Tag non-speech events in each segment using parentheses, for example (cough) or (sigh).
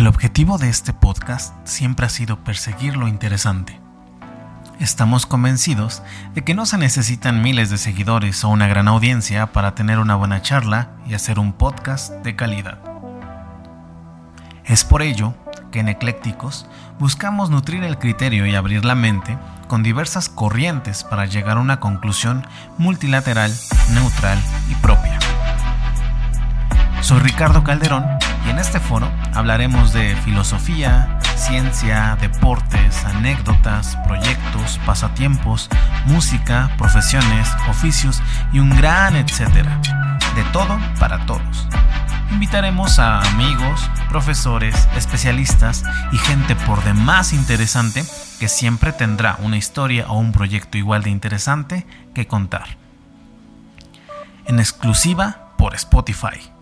El objetivo de este podcast siempre ha sido perseguir lo interesante. Estamos convencidos de que no se necesitan miles de seguidores o una gran audiencia para tener una buena charla y hacer un podcast de calidad. Es por ello que en Eclécticos buscamos nutrir el criterio y abrir la mente con diversas corrientes para llegar a una conclusión multilateral, neutral y propia. Soy Ricardo Calderón y en este foro hablaremos de filosofía, ciencia, deportes, anécdotas, proyectos, pasatiempos, música, profesiones, oficios y un gran etcétera. De todo para todos. Invitaremos a amigos, profesores, especialistas y gente por demás interesante que siempre tendrá una historia o un proyecto igual de interesante que contar. En exclusiva por Spotify.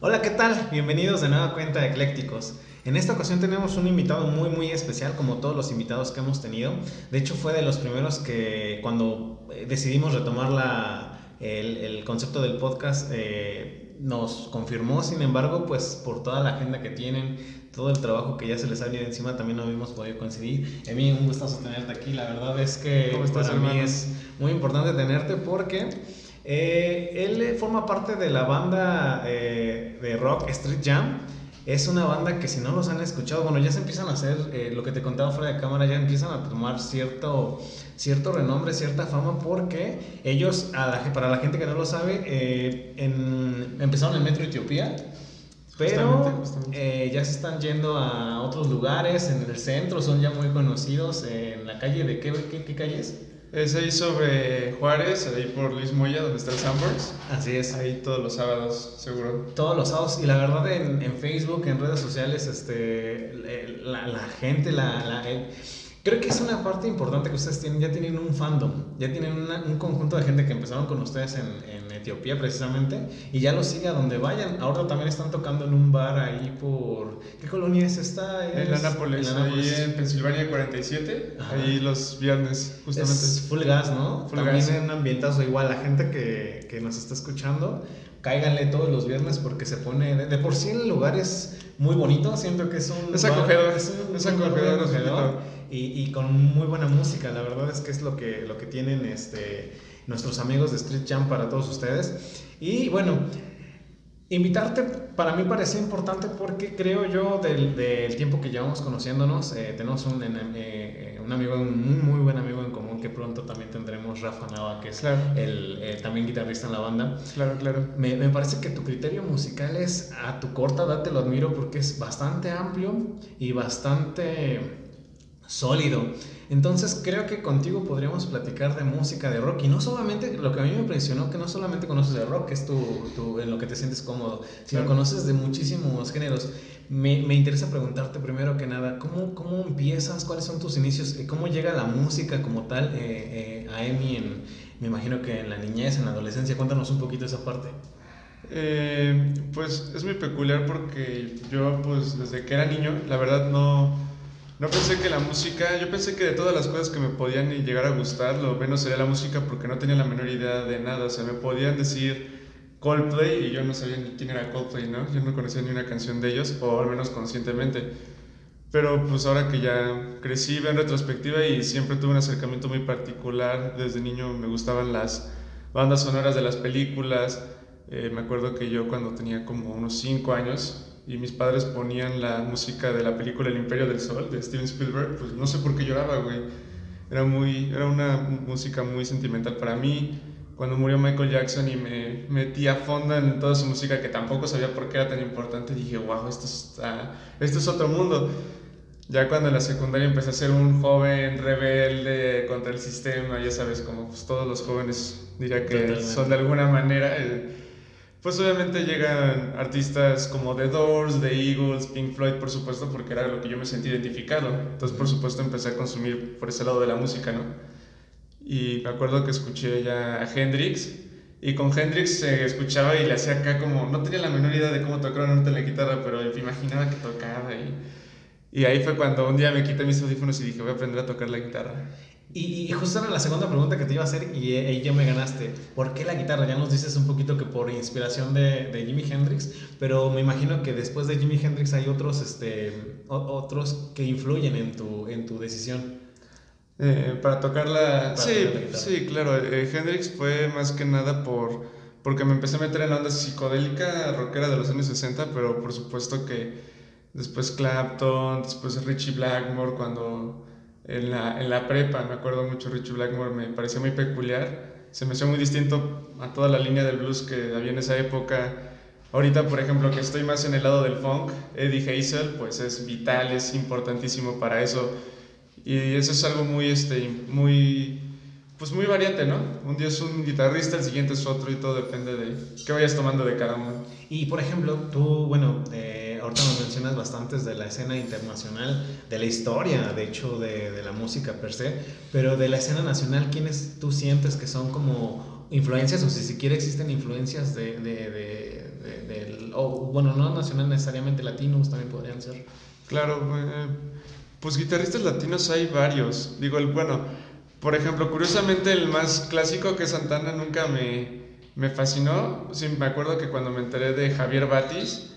Hola, ¿qué tal? Bienvenidos de nueva cuenta de Eclécticos. En esta ocasión tenemos un invitado muy muy especial, como todos los invitados que hemos tenido. De hecho, fue de los primeros que cuando eh, decidimos retomar la, el, concepto del podcast, eh, nos confirmó. Sin embargo, pues por toda la agenda que tienen, todo el trabajo que ya se les ha venido encima, también no habíamos podido coincidir. Mí un gustazo tenerte aquí. La verdad es que para mí es muy importante tenerte porque... Eh, él forma parte de la banda eh, de rock Street Jam. Es una banda que si no los han escuchado, bueno, ya se empiezan a hacer, eh, lo que te contaba fuera de cámara, ya empiezan a tomar cierto, cierto renombre, cierta fama, porque ellos, para la gente que no lo sabe, empezaron en Metro Etiopía, pero ya se están yendo a otros lugares, en el centro, son ya muy conocidos, en la calle de, ¿qué, qué, qué calle es? Es ahí sobre Juárez, ahí por Luis Moya, donde está el Sandbox. Así es. Ahí todos los sábados, seguro. Todos los sábados. Y la verdad, en, en Facebook, en redes sociales, este, la, la gente, la, la Creo que es una parte importante que ustedes tienen, ya tienen un fandom, ya tienen un conjunto de gente que empezaron con ustedes en, en, Etiopía precisamente y ya lo sigue a donde vayan. Ahora también están tocando en un bar ahí por... ¿Ququé colonia es esta? en Anápolis, ahí en Pensilvania 47, ahí los viernes justamente. Es full gas, ¿no? Full también en un ambientazo igual, la gente que, que nos está escuchando, cáiganle todos los viernes porque se pone... De, por sí el lugar es muy bonito, siento que es un... Es acogedor, es, es acogedor y, con muy buena música. La verdad es que es lo que, lo que tienen este, nuestros amigos de Street Jam para todos ustedes. Y bueno, invitarte para mí parece importante porque creo yo del, del tiempo que llevamos conociéndonos, eh, tenemos un, eh, un, amigo, un muy, buen amigo en común que pronto también tendremos, Rafa Nava, que es el, eh, también guitarrista en la banda. Claro, claro. Me, me, parece que tu criterio musical es a tu corta edad, te lo admiro porque es bastante amplio y bastante sólido. Entonces creo que contigo podríamos platicar de música, de rock. Y no solamente, lo que a mí me impresionó, que no solamente conoces de rock, que es tu, en lo que te sientes cómodo, sino conoces de muchísimos géneros. Me, me, interesa preguntarte primero que nada, ¿cómo, ¿cómo empiezas? ¿Cuáles son tus inicios? ¿Cómo llega la música como tal eh, eh, a Emi en, me imagino que en la niñez, en la adolescencia? Cuéntanos un poquito esa parte. Eh, pues es muy peculiar porque yo pues desde que era niño, la verdad no no pensé que la música, yo pensé que de todas las cosas que me podían llegar a gustar, lo menos sería la música porque no tenía la menor idea de nada. O sea, me podían decir Coldplay y yo no sabía ni quién era Coldplay, ¿no? Yo no conocía ni una canción de ellos, o al menos conscientemente. Pero pues ahora que ya crecí, veo en retrospectiva y siempre tuve un acercamiento muy particular. Desde niño me gustaban las bandas sonoras de las películas. Eh, me acuerdo que yo cuando tenía como unos 5 años y mis padres ponían la música de la película El Imperio del Sol de Steven Spielberg, pues no sé por qué lloraba, güey. Era, muy, era una música muy sentimental para mí. Cuando murió Michael Jackson y me metí a fondo en toda su música que tampoco sabía por qué era tan importante, dije, wow, esto es, esto es otro mundo. Ya cuando en la secundaria empecé a ser un joven rebelde contra el sistema, ya sabes, como pues, todos los jóvenes diría que son de alguna manera... Eh, pues obviamente llegan artistas como The Doors, The Eagles, Pink Floyd, por supuesto, porque era lo que yo me sentí identificado. Entonces, por supuesto, empecé a consumir por ese lado de la música, ¿no? Y me acuerdo que escuché ya a Hendrix, y con Hendrix se escuchaba y le hacía acá como, no tenía la menor idea de cómo tocar una nota en la guitarra, pero me imaginaba que tocaba y, Y ahí fue cuando un día me quité mis audífonos y dije, voy a aprender a tocar la guitarra. Y, justo era la segunda pregunta que te iba a hacer y ahí ya me ganaste. ¿Por qué la guitarra? Ya nos dices un poquito que por inspiración de, de Jimi Hendrix, pero me imagino que después de Jimi Hendrix hay otros, este, otros que influyen en tu, en tu decisión. Eh, para tocar la... sí, sí, claro. Eh, Hendrix fue más que nada por porque me empecé a meter en la onda psicodélica rockera de los años 60, pero por supuesto que después Clapton, después Richie Blackmore, cuando en la, en la prepa, me acuerdo mucho, Richie Blackmore me parecía muy peculiar, se me hacía muy distinto a toda la línea del blues que había en esa época. Ahorita, por ejemplo, que estoy más en el lado del funk, Eddie Hazel, pues es vital, es importantísimo para eso. Y eso es algo muy, este, muy, pues muy variante, ¿no? Un día es un guitarrista, el siguiente es otro y todo depende de qué vayas tomando de cada uno. Y por ejemplo, tú, bueno, eh, ahorita nos mencionas bastantes de la escena internacional, de la historia, de hecho, de, de, la música per se, pero de la escena nacional, ¿quiénes tú sientes que son como influencias o si siquiera existen influencias de, de, de o, bueno, no nacional necesariamente, latinos también podrían ser? Claro, eh, pues guitarristas latinos hay varios. Digo, el, bueno, por ejemplo, curiosamente el más clásico que Santana nunca me, me fascinó. Sí, me acuerdo que cuando me enteré de Javier Batis,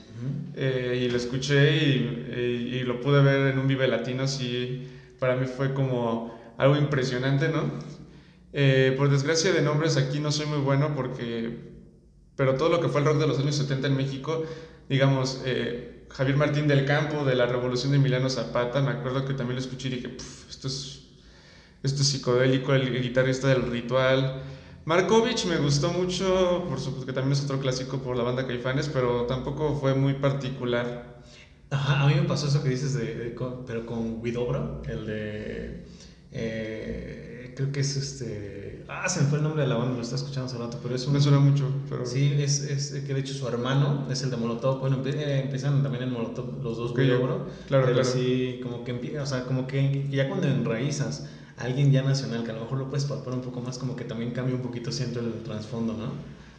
eh, y lo escuché y, y, lo pude ver en un Vive Latino, sí, para mí fue como algo impresionante, ¿no? Eh, por desgracia de nombres aquí no soy muy bueno porque, pero todo lo que fue el rock de los años 70 en México, digamos, eh, Javier Martín del Campo, de la Revolución de Emiliano Zapata, me acuerdo que también lo escuché y dije, esto es, esto es psicodélico, el guitarrista del ritual. Markovich me gustó mucho, por supuesto que también es otro clásico por la banda Caifanes, pero tampoco fue muy particular. Ajá, a mí me pasó eso que dices, de, pero con Widobro, el de... Eh, creo que es este... Ah, se me fue el nombre de la banda, lo estaba escuchando hace rato, pero es un... Me suena mucho, pero... Sí, es, es que de hecho su hermano es el de Molotov, bueno, eh, empiezan también en Molotov los dos Widobro, claro, pero claro. sí, como que empieza, o sea, como que ya cuando enraizas alguien ya nacional, que a lo mejor lo puedes palpar un poco más, como que también cambia un poquito, siento, el trasfondo, ¿no?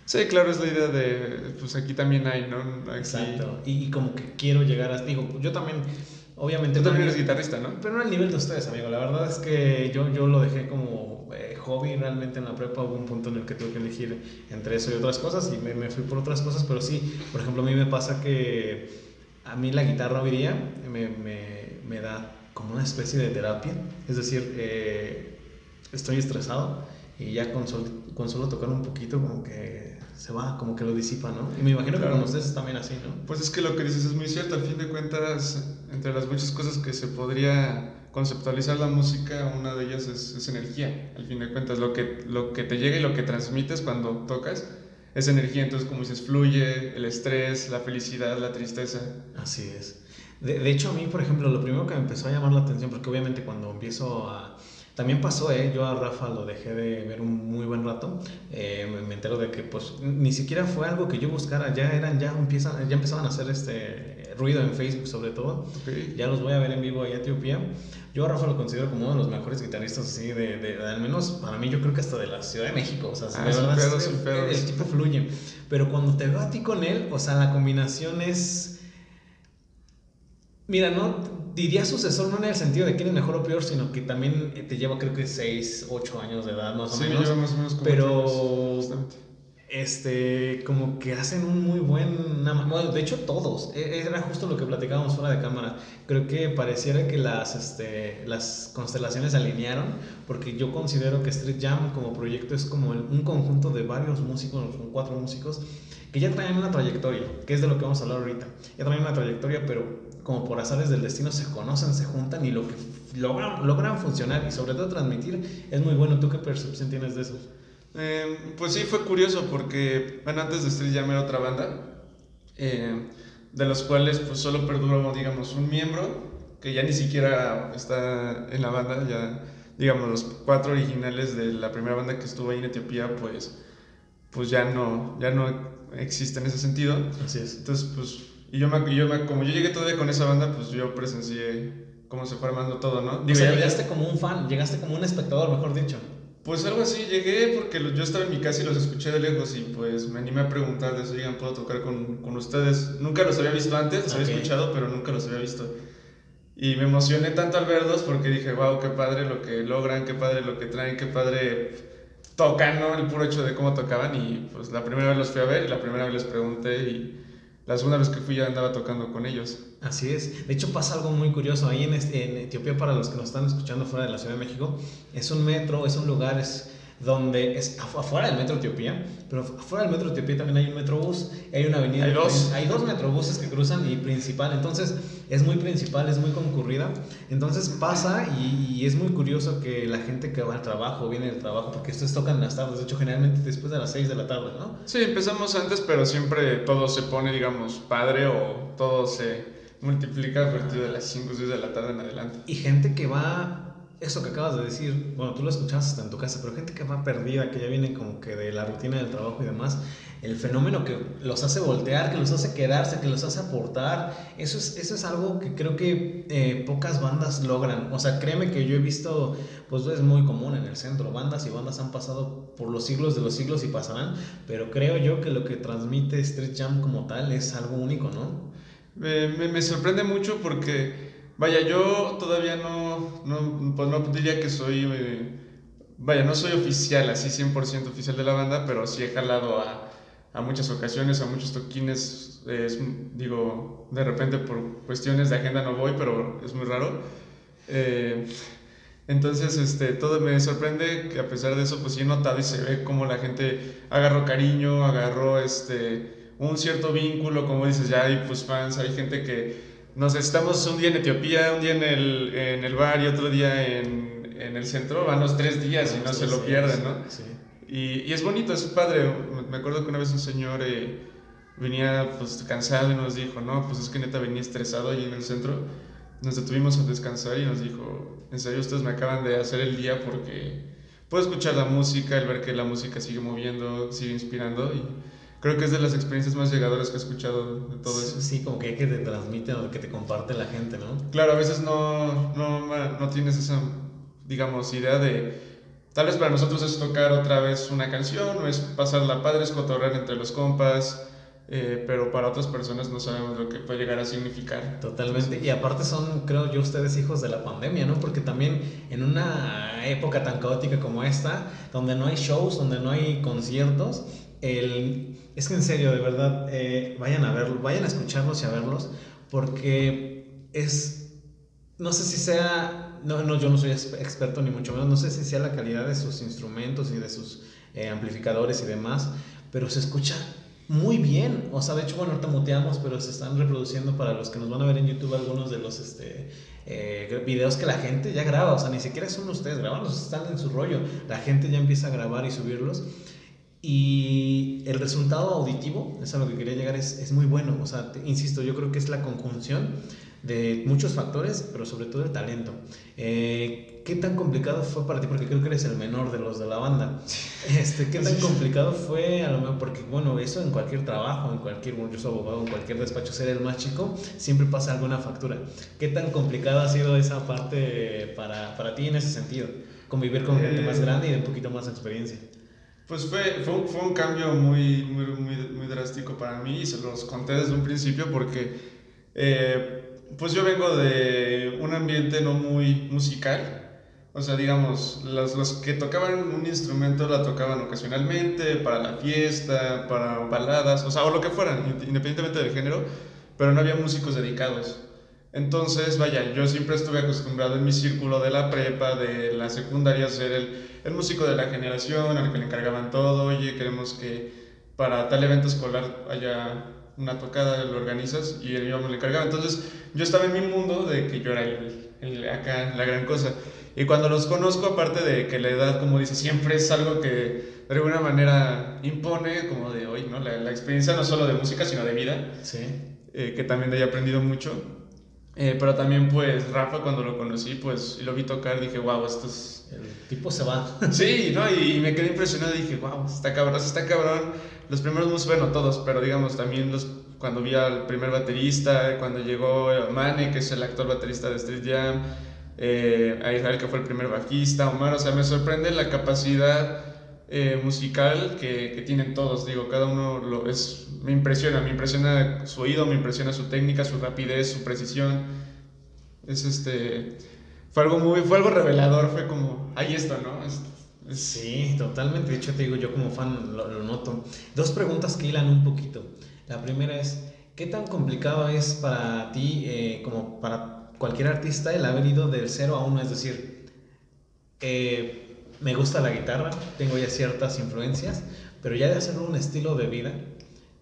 Sí, claro, es la idea de, pues aquí también hay, ¿no? Exacto, y, como que quiero llegar a, digo, yo también, obviamente... Tú también eres guitarrista, ¿no? Pero no al nivel de ustedes, amigo, la verdad es que yo, yo lo dejé como eh, hobby realmente en la prepa, hubo un punto en el que tuve que elegir entre eso y otras cosas, y me, me fui por otras cosas, pero sí, por ejemplo, a mí me pasa que a mí la guitarra hoy día me, me, me da como una especie de terapia. Es decir, eh, estoy estresado y ya con, con, solo tocar un poquito como que se va, como que lo disipa, ¿no? Y me imagino que con ustedes es también así, ¿no? Pues es que lo que dices es muy cierto. Al fin de cuentas, entre las muchas cosas que se podría conceptualizar la música, una de ellas es, es energía. Al fin de cuentas, lo que, lo que te llega y lo que transmites cuando tocas es energía. Entonces, como dices, fluye el estrés, la felicidad, la tristeza. Así es. De, hecho, a mí, por ejemplo, lo primero que me empezó a llamar la atención, porque obviamente cuando empiezo a... También pasó, ¿eh? Yo a Rafa lo dejé de ver un muy buen rato. Eh, me, entero de que, pues, ni siquiera fue algo que yo buscara. Ya eran, ya empiezan, ya empezaban a hacer este ruido en Facebook, sobre todo. Ya los voy a ver en vivo ahí a Etiopía. Yo a Rafa lo considero como uno de los mejores guitarristas, así, de, de, al menos para mí, yo creo que hasta de la Ciudad de México. O sea, ah, de verdad, el, el tipo fluye. Pero cuando te veo a ti con él, o sea, la combinación es Mira, no diría sucesor no en el sentido de que eres mejor o peor, sino que también te lleva creo que 6, 8 años de edad más o menos. Más o menos como Pero este como que hacen un muy buen bueno, de hecho todos. E, era justo lo que platicábamos fuera de cámara. Creo que pareciera que las este, las constelaciones se alinearon porque yo considero que Street Jam como proyecto es como un conjunto de varios músicos cuatro músicos que ya traen una trayectoria que es de lo que vamos a hablar ahorita. Ya traen una trayectoria pero como por azares del destino se conocen, se juntan y lo que logran, logran funcionar y sobre todo transmitir es muy bueno. ¿Tú qué percepción tienes de eso? Eh, pues sí, fue curioso porque, bueno, antes de Street Jam era otra banda, eh, de los cuales pues solo perduró, digamos, un miembro que ya ni siquiera está en la banda, ya, digamos, los cuatro originales de la primera banda que estuvo ahí en Etiopía, pues, pues ya no, ya no existe en ese sentido. Así es. Entonces, pues y yo, me, yo me, como yo llegué todavía con esa banda, pues yo presencié cómo se fue armando todo, ¿no? Digo, o sea, llegaste como un fan, llegaste como un espectador, mejor dicho. Pues algo así, llegué porque yo estaba en mi casa y los escuché de lejos y pues me animé a preguntarles, oigan, ¿puedo tocar con, con ustedes? Nunca los había visto antes, los había escuchado, pero nunca los había visto. Y me emocioné tanto al verlos porque dije, wow, qué padre lo que logran, qué padre lo que traen, qué padre tocan, ¿no? El puro hecho de cómo tocaban. Y pues la primera vez los fui a ver y la primera vez les pregunté y la segunda vez que fui ya andaba tocando con ellos. Así es. De hecho pasa algo muy curioso. Ahí en, este, en Etiopía, para los que nos están escuchando fuera de la Ciudad de México, es un metro, es un lugar, es donde es afuera del metro Etiopía, pero afuera del metro Etiopía también hay un metrobús, hay una avenida. Hay dos. Hay dos metrobuses que cruzan y principal, entonces es muy principal, es muy concurrida. Entonces pasa y, es muy curioso que la gente que va al trabajo, viene del trabajo, porque estos tocan en las tardes, de hecho generalmente después de las 6 de la tarde, ¿no? Sí, empezamos antes, pero siempre todo se pone, digamos, padre o todo se multiplica a partir de las 5 o 6 de la tarde en adelante. Y gente que va eso que acabas de decir, bueno, tú lo escuchabas hasta en tu casa, pero gente que va perdida, que ya viene como que de la rutina del trabajo y demás, el fenómeno que los hace voltear, que los hace quedarse, que los hace aportar, eso es, eso es algo que creo que eh, pocas bandas logran. O sea, créeme que yo he visto, pues es muy común en el centro, bandas y bandas han pasado por los siglos de los siglos y pasarán, pero creo yo que lo que transmite Street Jam como tal es algo único, ¿no? me, me sorprende mucho porque Vaya, yo todavía no, no, pues no diría que soy, eh, vaya, no soy oficial, así 100% oficial de la banda, pero sí he jalado a, a muchas ocasiones, a muchos toquines, digo, de repente por cuestiones de agenda no voy, pero es muy raro. Eh, entonces, este, todo me sorprende que a pesar de eso, pues sí he notado y se ve como la gente agarró cariño, agarró este, un cierto vínculo, como dices, ya hay pues fans, hay gente que nos estamos un día en Etiopía, un día en el, en el bar y otro día en, en, el centro, van los tres días y no se lo pierden, ¿no? Sí. Y, y, es bonito, es padre. Me acuerdo que una vez un señor eh, venía pues cansado y nos dijo, no, pues es que neta venía estresado allí en el centro. Nos detuvimos a descansar y nos dijo, en serio, ustedes me acaban de hacer el día porque puedo escuchar la música, el ver que la música sigue moviendo, sigue inspirando y creo que es de las experiencias más llegadoras que he escuchado de todo eso. Sí, como que, que te transmite o que te comparte la gente, ¿no? Claro, a veces no, no, no tienes esa, digamos, idea de... Tal vez para nosotros es tocar otra vez una canción, o es pasarla padre, es cotorrear entre los compas, eh, pero para otras personas no sabemos lo que puede llegar a significar. Totalmente. Y aparte son, creo yo, ustedes hijos de la pandemia, ¿no? Porque también en una época tan caótica como esta, donde no hay shows, donde no hay conciertos, el, es que en serio, de verdad, eh, vayan a verlo, vayan a escucharlos y a verlos, porque es, no sé si sea, no, no, yo no soy experto ni mucho menos, no sé si sea la calidad de sus instrumentos y de sus eh, amplificadores y demás, pero se escucha muy bien. O sea, de hecho, bueno, ahorita muteamos, pero se están reproduciendo para los que nos van a ver en YouTube algunos de los este, eh, videos que la gente ya graba. O sea, ni siquiera son ustedes grabando, están en su rollo. La gente ya empieza a grabar y subirlos. Y el resultado auditivo, es a lo que quería llegar, es, es muy bueno. O sea, insisto, yo creo que es la conjunción de muchos factores, pero sobre todo el talento. Eh, ¿Qué tan complicado fue para ti? Porque creo que eres el menor de los de la banda. (laughs) Este, ¿Qué tan complicado fue? A lo mejor, porque bueno, eso en cualquier trabajo, en cualquier, yo soy abogado, en cualquier despacho, ser el más chico, siempre pasa alguna factura. ¿Qué tan complicado ha sido esa parte para, para ti en ese sentido? Convivir con gente más eh, grande y de un poquito más experiencia. Pues fue, fue, fue un cambio muy, muy, muy, muy, drástico para mí y se los conté desde un principio porque eh, pues yo vengo de un ambiente no muy musical. O sea, digamos, los, los, que tocaban un instrumento la tocaban ocasionalmente, para la fiesta, para baladas, o sea, o lo que fueran, independientemente del género, pero no había músicos dedicados. Entonces, vaya, yo siempre estuve acostumbrado en mi círculo de la prepa, de la secundaria, a ser el, el músico de la generación, al que le encargaban todo, oye, queremos que para tal evento escolar haya una tocada, lo organizas y yo me lo encargaba. Entonces, yo estaba en mi mundo de que yo era el, acá, la gran cosa. Y cuando los conozco, aparte de que la edad, como dice, siempre es algo que de alguna manera impone, como de hoy, ¿no? La, la experiencia no solo de música, sino de vida. Sí. Eh, que también he aprendido mucho. Eh, pero también, pues, Rafa, cuando lo conocí, pues, y lo vi tocar, dije, wow, esto es... El tipo se va. (laughs) sí, ¿no? Y, me quedé impresionado, dije, wow, está cabrón, está cabrón. Los primeros músicos, bueno, todos, pero digamos, también los, cuando vi al primer baterista, cuando llegó Mane, que es el actor baterista de Street Jam, eh, a Israel, que fue el primer bajista, Omar, o sea, me sorprende la capacidad eh, musical que, que, tienen todos. Digo, cada uno lo es, me impresiona, me impresiona su oído, me impresiona su técnica, su rapidez, su precisión. Es este. Fue algo muy. Fue algo revelador. Fue como. Ahí esto, ¿no? Sí, totalmente. De hecho, te digo, yo como fan lo, lo noto. Dos preguntas que hilan un poquito. La primera es, ¿qué tan complicado es para ti, eh, como para cualquier artista, el haber ido del 0 a 1? Es decir, eh, me gusta la guitarra, tengo ya ciertas influencias, pero ya de hacerlo un estilo de vida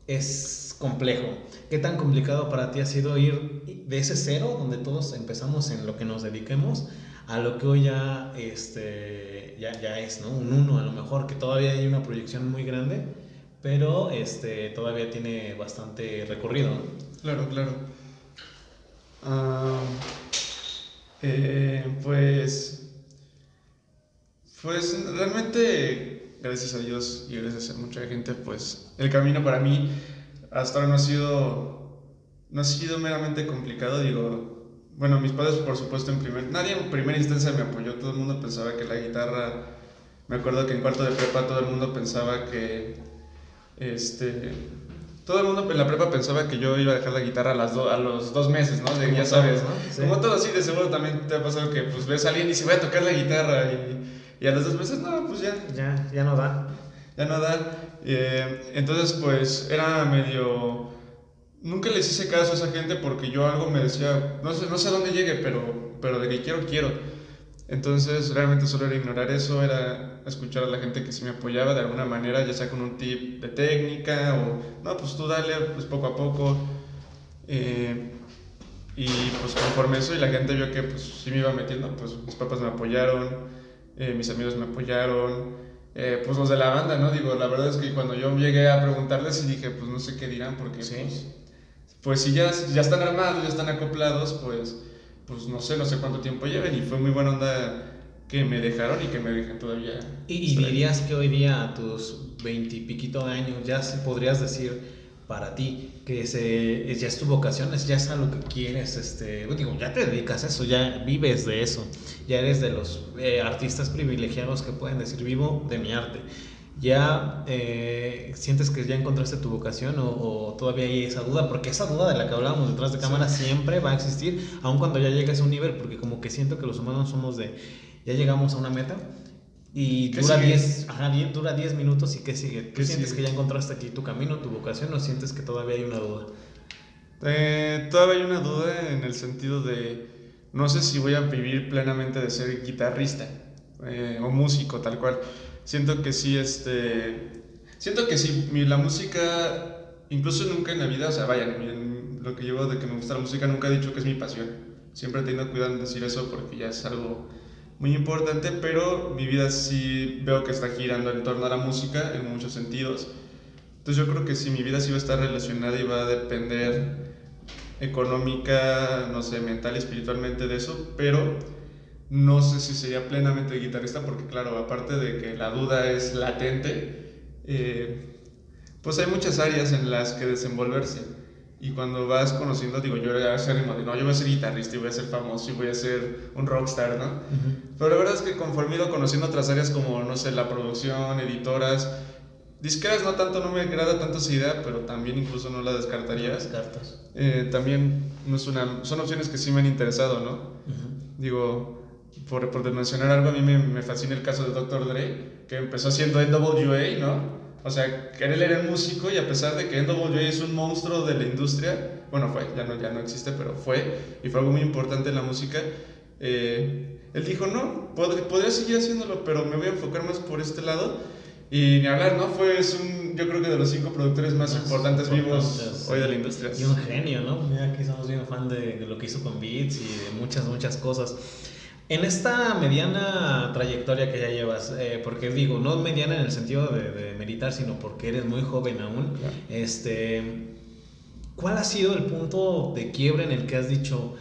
es complejo. ¿Qué tan complicado para ti ha sido ir de ese cero, donde todos empezamos en lo que nos dediquemos, a lo que hoy ya, este, ya, ya es, ¿no? Un uno a lo mejor, que todavía hay una proyección muy grande, pero este, todavía tiene bastante recorrido. Claro, claro. Ah, eh, pues. Pues realmente, gracias a Dios y gracias a mucha gente, pues el camino para mí hasta ahora no ha sido. No ha sido meramente complicado, digo. Bueno, mis padres, por supuesto, en primer. Nadie en primera instancia me apoyó, todo el mundo pensaba que la guitarra. Me acuerdo que en cuarto de prepa todo el mundo pensaba que. Este. Todo el mundo en la prepa pensaba que yo iba a dejar la guitarra a, las do- a los dos meses, ¿no? De, ya sabes, ¿no? Sí. Como todo así, de seguro también te ha pasado que pues ves a alguien y dice voy a tocar la guitarra y, y a los dos meses, no, pues ya, Ya, ya no da. ya no da. Eh, entonces, pues era medio. Nunca les hice caso a esa gente porque yo algo me decía, no sé, no sé a dónde llegue, pero, pero de que quiero, quiero. Entonces, realmente solo era ignorar eso, era escuchar a la gente que sí me apoyaba de alguna manera, ya sea con un tip de técnica o, no, pues tú dale, pues poco a poco. Eh, y pues conforme eso y la gente vio que pues sí me iba metiendo, pues mis papás me apoyaron, eh, mis amigos me apoyaron, eh, pues los de la banda, ¿no? Digo, la verdad es que cuando yo llegué a preguntarles y dije, pues no sé qué dirán, porque Sí. pues, pues si ya, ya están armados, ya están acoplados, pues, pues no sé, no sé cuánto tiempo lleven y fue muy buena onda que me dejaron y que me dejan todavía. ¿Y, y dirías que hoy día a tus veintipiquito de años ya podrías decir para ti que se, ya es tu vocación, es, ya es a lo que quieres, este, digo, ya te dedicas a eso, ya vives de eso, ya eres de los eh, artistas privilegiados que pueden decir vivo de mi arte. ¿Ya eh, sientes que ya encontraste tu vocación o, o todavía hay esa duda? Porque esa duda de la que hablábamos detrás de cámara siempre va a existir, aun cuando ya llegues a un nivel, porque como que siento que los humanos somos de, ya llegamos a una meta y ¿Qué dura sigue? 10 ajá, die- dura 10 minutos y ¿qué sigue? ¿Tú ¿Qué sientes sigue? que ya encontraste aquí tu camino, tu vocación o sientes que todavía hay una duda? Eh, todavía hay una duda en el sentido de no sé si voy a vivir plenamente de ser guitarrista eh, o músico tal cual. Siento que sí, este, siento que sí, la música, incluso nunca en la vida, o sea, vaya, en lo que llevo de que me gusta la música, nunca he dicho que es mi pasión. Siempre he tenido cuidado en decir eso porque ya es algo muy importante, pero mi vida sí veo que está girando en torno a la música en muchos sentidos. Entonces yo creo que si mi vida sí va a estar relacionada y va a depender económica, no sé, mental y espiritualmente de eso, pero no sé si sería plenamente guitarrista porque claro, aparte de que la duda es latente, eh, pues hay muchas áreas en las que desenvolverse. Y cuando vas conociendo, digo, yo era acérrimo de, no, yo voy a ser guitarrista y voy a ser famoso y voy a ser un rockstar, ¿no? Pero la verdad es que conforme he ido conociendo otras áreas como, no sé, la producción, editoras, disqueras no tanto, no me agrada tanto esa idea, pero también incluso no la descartarías. cartas. Eh, también no es una, son opciones que sí me han interesado, ¿no? Digo, por, por mencionar algo, a mí me, me fascina el caso de Dr. Dre, que empezó haciendo NWA, ¿no? O sea, que él era el músico y a pesar de que NWA es un monstruo de la industria, bueno, fue, ya no, ya no existe, pero fue, y fue algo muy importante en la música, eh, él dijo, no, pod- podría seguir haciéndolo, pero me voy a enfocar más por este lado. Y ni hablar, ¿no? Fue es un, yo creo que de los cinco productores más, Más importantes vivos hoy de la industria. Y un genio, ¿no? Mira, aquí somos bien fan de, de lo que hizo con Beats y de muchas, muchas cosas. En esta mediana trayectoria que ya llevas, eh, porque digo, no mediana en el sentido de, de meditar, sino porque eres muy joven aún, Claro. este, ¿cuál ha sido el punto de quiebre en el que has dicho,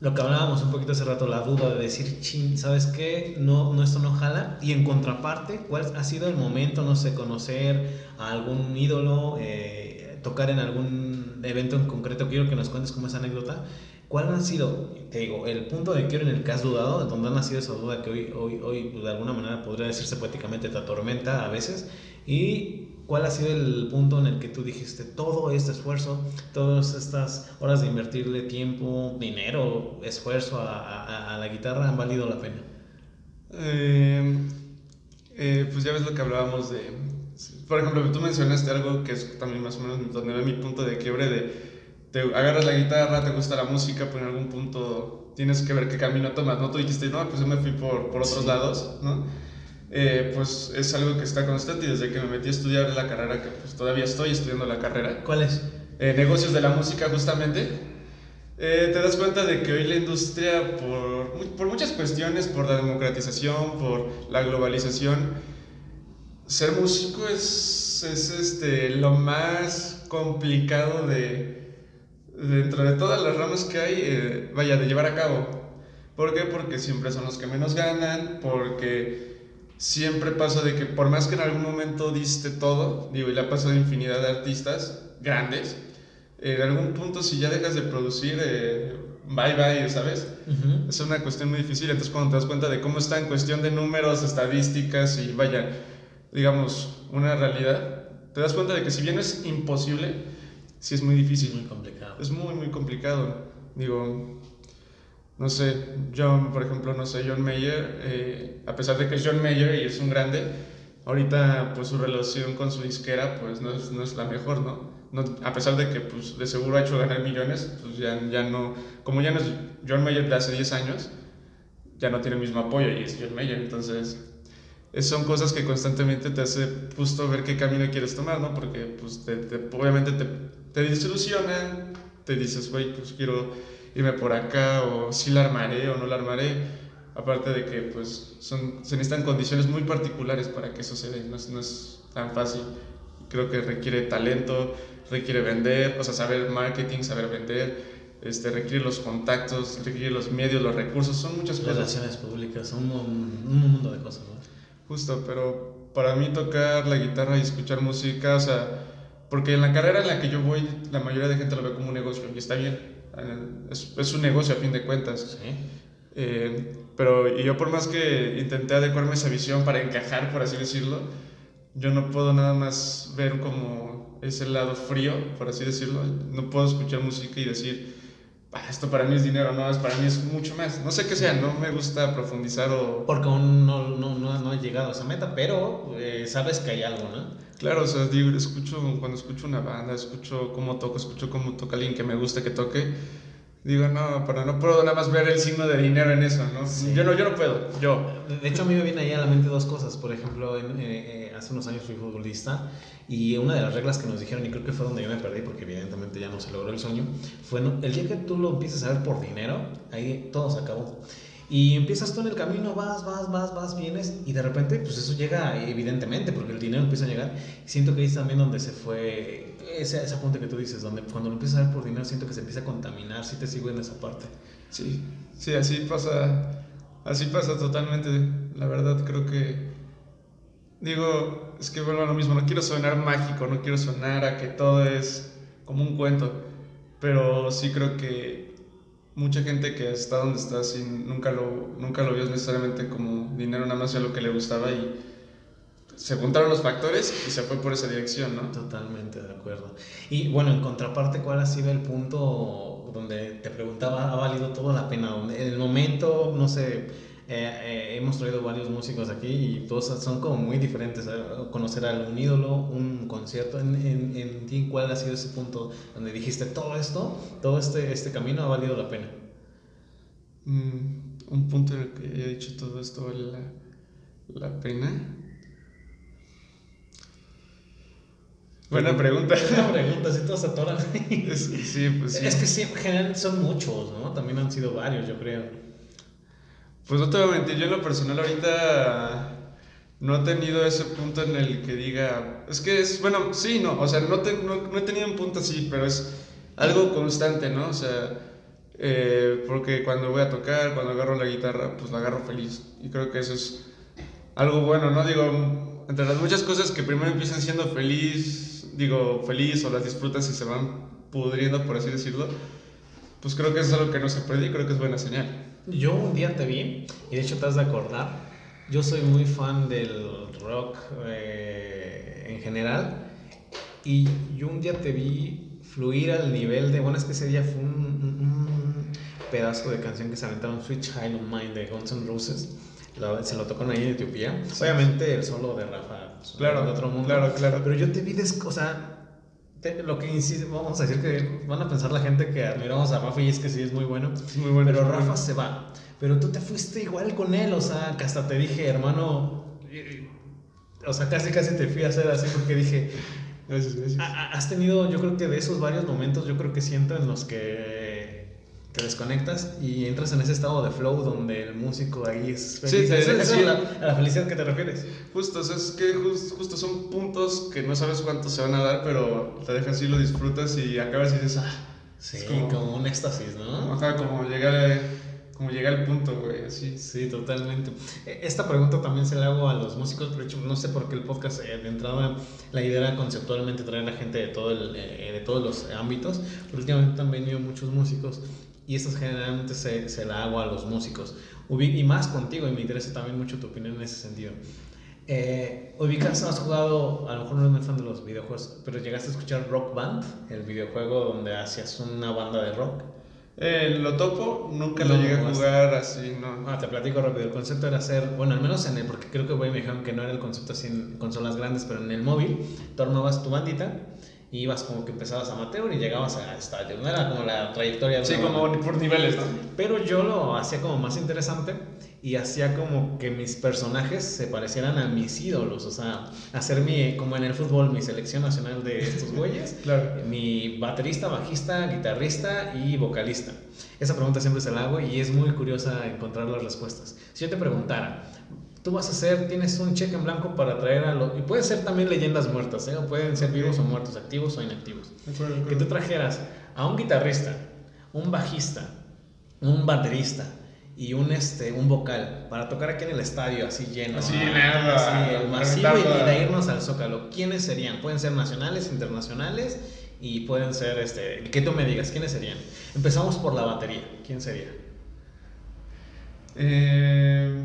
lo que hablábamos un poquito hace rato, la duda de decir, chin, ¿sabes qué? No, no, esto no jala. Y en contraparte, ¿cuál ha sido el momento, no sé, conocer a algún ídolo, eh, tocar en algún evento en concreto? Quiero que nos cuentes como esa anécdota. ¿Cuál ha sido, te digo, el punto de quiebre en el que has dudado, de donde ha nacido esa duda que hoy, hoy, hoy pues, de alguna manera podría decirse poéticamente te atormenta a veces? Y ¿Cuál ha sido el punto en el que tú dijiste todo este esfuerzo, todas estas horas de invertirle tiempo, dinero, esfuerzo a, a, la guitarra han valido la pena? Eh, eh, pues ya ves lo que hablábamos de... Por ejemplo, tú mencionaste algo que es también más o menos donde ve mi punto de quiebre de... Te agarras la guitarra, te gusta la música, pero en algún punto tienes que ver qué camino tomas, ¿no? Tú dijiste, no, pues yo me fui por, por otros lados, ¿no? Eh, pues es algo que está constante y desde que me metí a estudiar la carrera, que pues todavía estoy estudiando la carrera. ¿Cuál es? Eh, negocios de la música justamente. Eh, te das cuenta de que hoy la industria, por, por muchas cuestiones, por la democratización, por la globalización, ser músico es, es este, lo más complicado de, dentro de todas las ramas que hay, vaya, de llevar a cabo. ¿Por qué? Porque siempre son los que menos ganan, porque siempre pasa de que por más que en algún momento diste todo, digo, y le ha pasado a infinidad de artistas grandes, en algún punto si ya dejas de producir, eh, bye bye, ¿sabes? Es una cuestión muy difícil. Entonces cuando te das cuenta de cómo está en cuestión de números, estadísticas y vaya, digamos, una realidad, te das cuenta de que si bien es imposible, sí es muy difícil. Muy complicado. Es muy, muy complicado. Digo, no sé, John, por ejemplo, no sé, John Mayer, eh, a pesar de que es John Mayer y es un grande, ahorita pues su relación con su disquera pues no es, no es la mejor, ¿no? ¿no? A pesar de que pues de seguro ha hecho ganar millones, pues ya, ya no, como ya no es John Mayer de hace 10 años, ya no tiene el mismo apoyo y es John Mayer, entonces son cosas que constantemente te hace justo ver qué camino quieres tomar, ¿no? Porque pues te, obviamente te, te desilusiona, te dices, güey, pues quiero irme por acá o si la armaré o no la armaré. Aparte de que pues son, se necesitan condiciones muy particulares para que eso se dé, no es, no es tan fácil. Creo que requiere talento, requiere vender, o sea, saber marketing, saber vender, este, requiere los contactos, requiere los medios, los recursos, son muchas cosas. Relaciones públicas, un, un mundo de cosas, ¿no? Justo, pero para mí tocar la guitarra y escuchar música, o sea, porque en la carrera en la que yo voy, la mayoría de gente lo ve como un negocio y está bien es, es, un negocio a fin de cuentas. Eh, pero yo por más que intenté adecuarme a esa visión para encajar, por así decirlo, yo no puedo nada más ver como ese lado frío, por así decirlo. No puedo escuchar música y decir, esto para mí es dinero, no, es para mí es mucho más. No sé qué sea, no me gusta profundizar o... Porque aún no, no, no, no he llegado a esa meta, pero eh, sabes que hay algo, ¿no? Claro, o sea, digo, escucho, cuando escucho una banda, escucho cómo toca, escucho cómo toca alguien que me guste que toque, digo, no, pero no puedo nada más ver el signo de dinero en eso, ¿no? Yo no, yo no puedo, yo. De hecho, a mí me viene ahí a la mente dos cosas. Por ejemplo, eh, eh, hace unos años fui futbolista y una de las reglas que nos dijeron, y creo que fue donde yo me perdí, porque evidentemente ya no se logró el sueño, fue el día que tú lo empieces a ver por dinero, ahí todo se acabó. Y empiezas tú en el camino, vas, vas, vas, vas, vienes y de repente pues eso llega evidentemente porque el dinero empieza a llegar. Siento que ahí es también donde se fue ese, ese apunte que tú dices, donde cuando lo empiezas a ver por dinero siento que se empieza a contaminar, sí te sigo en esa parte. Sí, sí, así pasa, así pasa totalmente. La verdad creo que, digo, es que vuelvo a lo mismo, no quiero sonar mágico, no quiero sonar a que todo es como un cuento, pero sí creo que mucha gente que está donde está y nunca lo, nunca lo vio necesariamente como dinero, nada más a lo que le gustaba y se juntaron los factores y se fue por esa dirección, ¿no? Totalmente de acuerdo. Y bueno, en contraparte, ¿cuál ha sido el punto donde te preguntaba, ¿ha valido todo la pena? En el momento, no sé, eh, eh, hemos traído varios músicos aquí y todos son como muy diferentes. Conocer a un ídolo, un concierto, en, en, en, ti, ¿cuál ha sido ese punto donde dijiste todo esto, todo este, este camino ha valido la pena? Mm, un punto en el que he dicho todo esto vale la, la pena. Buena pregunta. (laughs) Buena pregunta, si todos atoran. Sí, pues sí. Es que sí, en general son muchos, ¿no? También han sido varios, yo creo. Pues no te voy a mentir, yo en lo personal ahorita no he tenido ese punto en el que diga, es que es, bueno, sí, no, o sea, no, no, he tenido un punto así, pero es algo constante, ¿no? O sea, eh, porque cuando voy a tocar, cuando agarro la guitarra, pues la agarro feliz. Y creo que eso es algo bueno, ¿no? Digo, entre las muchas cosas que primero empiezan siendo feliz, digo, feliz o las disfrutas y se van pudriendo, por así decirlo, pues creo que eso es algo que no se puede y creo que es buena señal. Yo un día te vi, y de hecho te has de acordar, Yo soy muy fan del rock eh, en general. Y yo un día te vi fluir al nivel de. Bueno, es que ese día fue un, un pedazo de canción que se aventaron Switch High on Mind de Guns N' Roses. Se lo tocaron ahí en Etiopía. Obviamente el solo de Rafa. Claro, de otro mundo. claro, claro. Pero yo te vi des, o sea, te- lo que insiste, vamos a decir que van a pensar la gente que admiramos a Rafa y es que sí es muy bueno. Es muy bueno. Pero Rafa bueno. se va. Pero tú te fuiste igual con él, o sea, que hasta te dije, hermano. O sea, casi casi te fui a hacer así porque dije, Gracias, gracias. "Ha- ha- has tenido, yo creo que de esos varios momentos, yo creo que siento en los que te desconectas y entras en ese estado de flow donde el músico ahí es feliz. Sí, te ¿Es- deja es así. a la, a la felicidad que te refieres? Justo, es que jus- justo son puntos que no sabes cuántos se van a dar, pero te dejas así, lo disfrutas y acabas y dices, ah, Sí, como, como- un éxtasis, ¿no? ajá, como llegar, como llegar al punto, güey, así. Sí, totalmente. E- Esta pregunta también se la hago a los músicos, hecho, no sé por qué el podcast eh, de entrada, la idea era conceptualmente traer a gente de, todo el, eh, de todos los ámbitos, pero últimamente han venido muchos músicos y estas generalmente se, se la hago a los músicos. Y más contigo, y me interesa también mucho tu opinión en ese sentido. Eh, ubicas, has jugado, a lo mejor no eres fan de los videojuegos, pero llegaste a escuchar Rock Band, el videojuego donde hacías una banda de rock. Eh, lo topo, nunca No, lo llegué a jugar así, no. Ah, te platico rápido. El concepto era hacer, bueno, al menos en el, porque creo que güey me dijeron que no era el concepto así en consolas grandes, pero en el móvil, tú armabas tu bandita y ibas como que empezabas amateur y llegabas a estadios. No era como la trayectoria de Sí, como banda. por niveles, ¿no? Pero yo lo hacía como más interesante y hacía como que mis personajes se parecieran a mis ídolos, o sea, hacer mi, como en el fútbol, mi selección nacional de estos güeyes. (laughs) Claro. Mi baterista, bajista, guitarrista y vocalista. Esa pregunta siempre se la hago y es muy curiosa encontrar las respuestas. Si yo te preguntara, tú vas a hacer, tienes un cheque en blanco para traer a los... Y pueden ser también leyendas muertas, ¿eh? O pueden ser vivos o muertos, activos o inactivos. Acuerdo, Que tú trajeras a un guitarrista, un bajista, un baterista y un, este, un vocal para tocar aquí en el estadio así lleno. Así, ah, nada, sí, el masivo y de irnos al Zócalo. ¿Quiénes serían? Pueden ser nacionales, internacionales y pueden ser, este, que tú me digas, ¿quiénes serían? Empezamos por la batería. ¿Quién sería? Eh,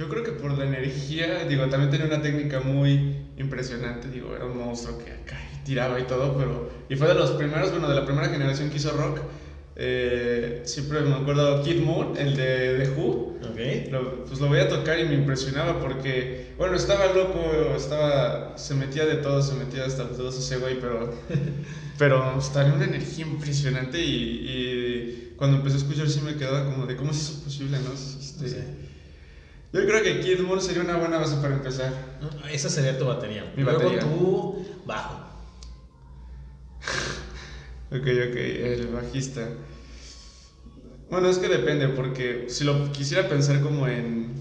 yo creo que por la energía, digo, también tenía una técnica muy impresionante, digo, era un monstruo que acá tiraba y todo, pero... Y fue de los primeros, bueno, de la primera generación que hizo rock. Eh, siempre me acuerdo Kid Moon, el de The Who. ¿Ok? Lo- pues lo voy a tocar y me impresionaba porque, bueno, estaba loco, estaba, se metía de todo, se metía hasta los dedos ese güey, pero, (laughs) pero pues, tenía una energía impresionante y, y cuando empecé a escuchar sí me quedaba como de cómo es eso posible, ¿no? Este, Sí. Yo creo que Kid Moon sería una buena base para empezar. Esa sería tu batería. Mi Luego batería. tu bajo. (laughs) Ok, ok, el bajista. Bueno, es que depende, porque si lo quisiera pensar como en.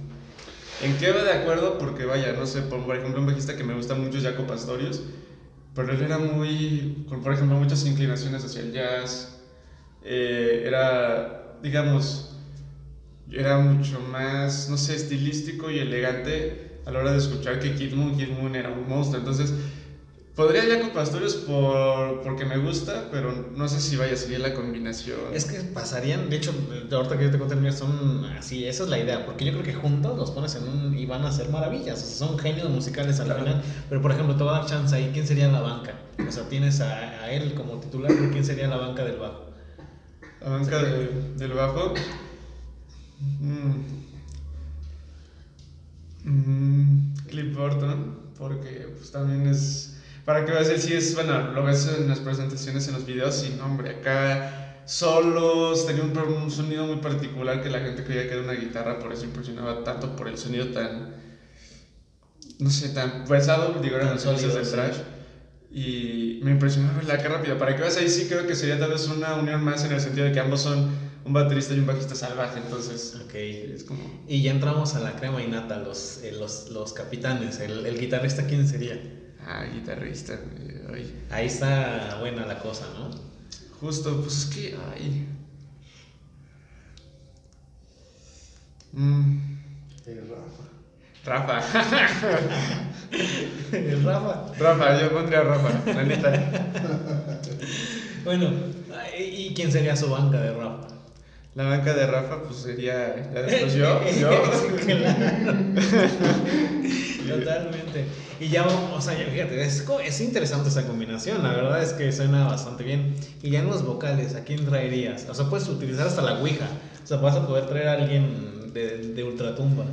¿En qué va de acuerdo? Porque vaya, no sé, por, por ejemplo, un bajista que me gusta mucho es Jaco Pastorius, pero él era muy. con, por ejemplo, muchas inclinaciones hacia el jazz. eh, era, digamos, era mucho más, no sé, estilístico y elegante a la hora de escuchar que Kid Moon, Kid Moon era un monstruo. Entonces, Podría Jaco Pastorius por, porque me gusta, pero no sé si vaya a seguir la combinación. Es que pasarían, de hecho, de ahorita que yo te conté son así, esa es la idea, porque yo creo que juntos los pones en un y van a hacer maravillas, o sea, son genios musicales al Claro. final, pero por ejemplo, te voy a dar chance ahí, ¿quién sería la banca? O sea, tienes a, a él como titular, ¿quién sería la banca del bajo? La banca de- del bajo. Mm. Mm, Cliff Burton, porque pues también es. Para que veas, él sí es. Bueno, lo ves en las presentaciones, en los videos, y no, hombre, acá solos, tenía un, un sonido muy particular que la gente creía que era una guitarra, por eso impresionaba tanto por el sonido tan. No sé, tan pesado, digo, eran las sólido, de trash. Y me impresionó verla acá rápida. Para que veas ahí sí creo que sería tal vez una unión más en el sentido de que ambos son un baterista y un bajista salvaje. Entonces, Ok. es como... Y ya entramos a la crema innata, los, eh, los, los capitanes, el, el guitarrista, ¿quién sería? Ah, guitarrista. eh, ay. Ahí está buena la cosa, ¿no? Justo, pues es que... Ay. Mm, Rafa. (laughs) El Rafa. Rafa, yo pondría a Rafa, la neta. (laughs) Bueno, ¿y quién sería su banca de Rafa? La banca de Rafa, pues sería. Ya después yo. (laughs) yo. Totalmente. Y ya, o sea, fíjate, es, es, interesante esa combinación. La verdad es que suena bastante bien. Y ya en los vocales, ¿a quién traerías? O sea, puedes utilizar hasta la Ouija. O sea, vas a poder traer a alguien de, de Ultratumba.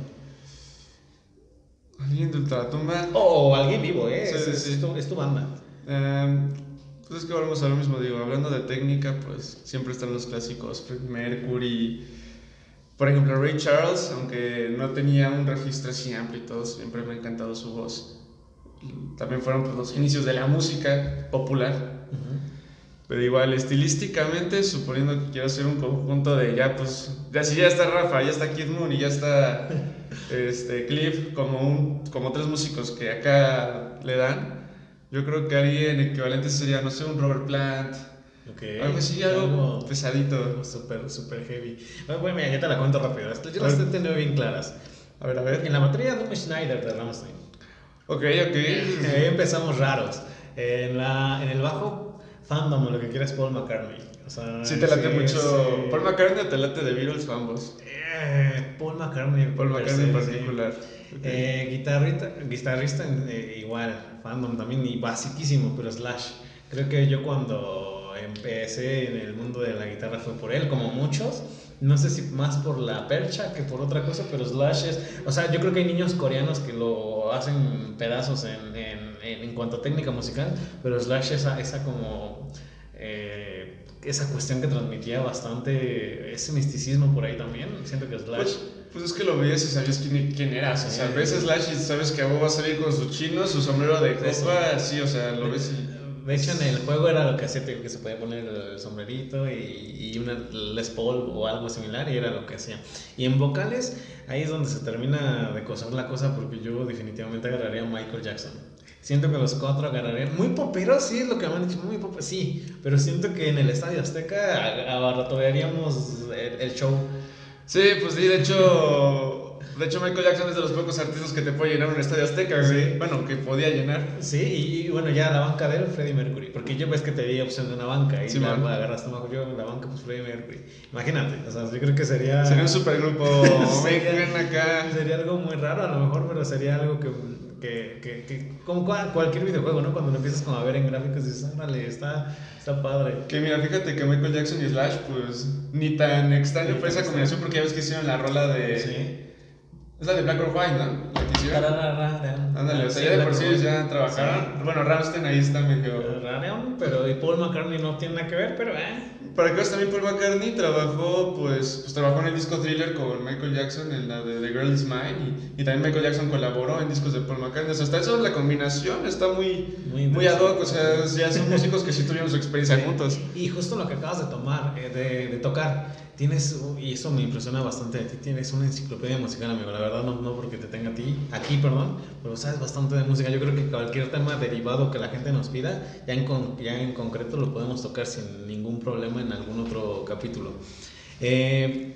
¿Alguien de Ultratumba? O alguien vivo, ¿eh? Sí, es, sí, Es, tu, banda. Em, pues es que volvemos a lo mismo, digo, hablando de técnica, pues siempre están los clásicos, Mercury, por ejemplo, Ray Charles, aunque no tenía un registro así amplio y todo, siempre me ha encantado su voz. También fueron pues, los inicios de la música popular. Pero igual, estilísticamente, suponiendo que quiero hacer un conjunto de ya, pues, ya si ya está Rafa, ya está Kid Moon y ya está (laughs) este, Cliff, como, un, como tres músicos que acá le dan, yo creo que alguien equivalente sería, no sé, un Robert Plant. Okay. Algo así, algo, pesadito. Súper, súper heavy. Bueno, mira, ya te la cuento rápido. Yo las he tenido bien claras. A ver, a ver. En la materia de Schneider de Rammstein. Ok, ok. (laughs) Ahí empezamos raros. En, la, en el bajo, fandom, lo que quieras, Paul McCartney. O sea, sí, te late mucho. ¿Paul McCartney o te late de Beatles o ambos? Eh, Paul McCartney. Paul McCartney en particular. Eh, guitarrista, guitarrista eh, igual, fandom también, y basiquísimo, pero Slash. Creo que yo cuando empecé en el mundo de la guitarra fue por él, como muchos. No sé si más por la percha que por otra cosa, pero Slash es... O sea, yo creo que hay niños coreanos que lo hacen pedazos en, en, en, cuanto a técnica musical, pero Slash esa, esa como... Eh, esa cuestión que transmitía bastante ese misticismo por ahí también. Siento que Slash... Pues, pues es que lo veías y sabías quién, quién era. O sea, ves Slash y sabes que vos va a salir con su chino, su sombrero de copa, así, o sea, lo ves y... De hecho, en el juego era lo que hacía, que se podía poner el sombrerito y, y una Les Paul o algo similar, y era lo que hacía. Y en vocales, ahí es donde se termina de cosar la cosa, porque yo definitivamente agarraría a Michael Jackson. Siento que los cuatro agarrarían. Muy poperos, sí, es lo que me han dicho, muy poperos, sí. Pero siento que en el Estadio Azteca abaratorearíamos el, el show. Sí, pues sí, de hecho de hecho, Michael Jackson es de los pocos artistas que te puede llenar un estadio azteca, güey. Bueno, que podía llenar. Sí, y, bueno, ya la banca de él, Freddie Mercury. Porque yo ves que te di opción de una banca y sí, la, agarraste más yo la banca, pues Freddie Mercury. Imagínate, o sea, yo creo que sería. Sería un supergrupo. (laughs) sería, acá. Sería algo muy raro a lo mejor, pero sería algo que que, que, que, como cualquier videojuego, ¿no? Cuando lo empiezas como a ver en gráficos dices, órale, está, está padre. Que mira, fíjate que Michael Jackson y Slash, pues ni tan extraño fue esa combinación porque ya ves que hicieron la rola de... Sí. Es la de Black or White, ¿no? La que hicieron. Ándale, o sea, ya de por sí ya trabajaron. Bueno, Ramstein ahí está medio. Rareon, pero y Paul McCartney no tiene nada que ver, pero eh. Para que veas también Paul McCartney trabajó, pues, pues trabajó en el disco Thriller con Michael Jackson, en la de The Girl Is Mine, y, y también Michael Jackson colaboró en discos de Paul McCartney. O sea, hasta eso la combinación está muy, muy, muy ad hoc, o sea, ya son (laughs) músicos que sí tuvieron su experiencia juntos. Y justo lo que acabas de tomar, eh, de, de tocar Tienes, y eso me impresiona bastante de ti, tienes una enciclopedia musical, amigo. La verdad, no, no porque te tenga a ti, aquí, perdón, pero sabes bastante de música. Yo creo que cualquier tema derivado que la gente nos pida, ya en, ya en concreto lo podemos tocar sin ningún problema en algún otro capítulo. Eh,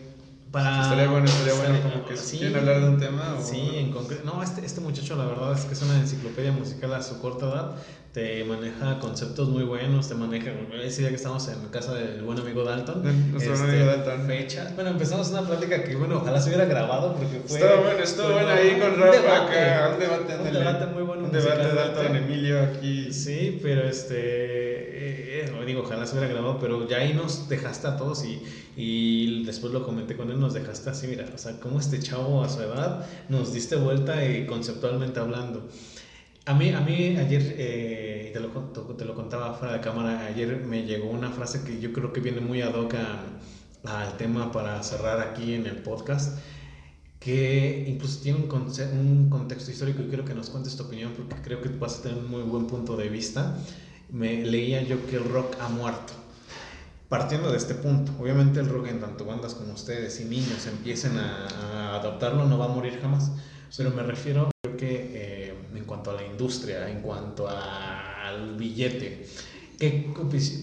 para, estaría bueno, estaría bueno como que sí, quieren hablar de un tema. O... Sí, en concreto. No, este, este muchacho la verdad es que es una enciclopedia musical a su corta edad te maneja conceptos muy buenos, te maneja, ese día que estamos en casa del buen amigo Dalton, nuestro este, amigo Dalton. Fecha. Bueno, empezamos una plática que, bueno, ojalá se hubiera grabado porque fue... Estuvo bueno, estuvo bueno ahí con Rafa acá, un debate. Un debate muy bueno. Un debate Dalton, Emilio aquí. Sí, pero este, eh, digo, ojalá se hubiera grabado, pero ya ahí nos dejaste a todos y, y después lo comenté con él, nos dejaste así, mira, o sea, como este chavo a su edad nos diste vuelta y conceptualmente hablando. A mí, a mí ayer, eh, te, lo, te lo contaba fuera de cámara, ayer me llegó una frase que yo creo que viene muy ad hoc al tema para cerrar aquí en el podcast, que incluso tiene un, un, contexto histórico y quiero que nos cuentes tu opinión porque creo que vas a tener un muy buen punto de vista. Me leía yo que el rock ha muerto. Partiendo de este punto, obviamente el rock en tanto bandas como ustedes y niños empiecen a, a adoptarlo no va a morir jamás, pero me refiero, creo que... Eh, en cuanto a la industria, en cuanto al billete. ¿Qué,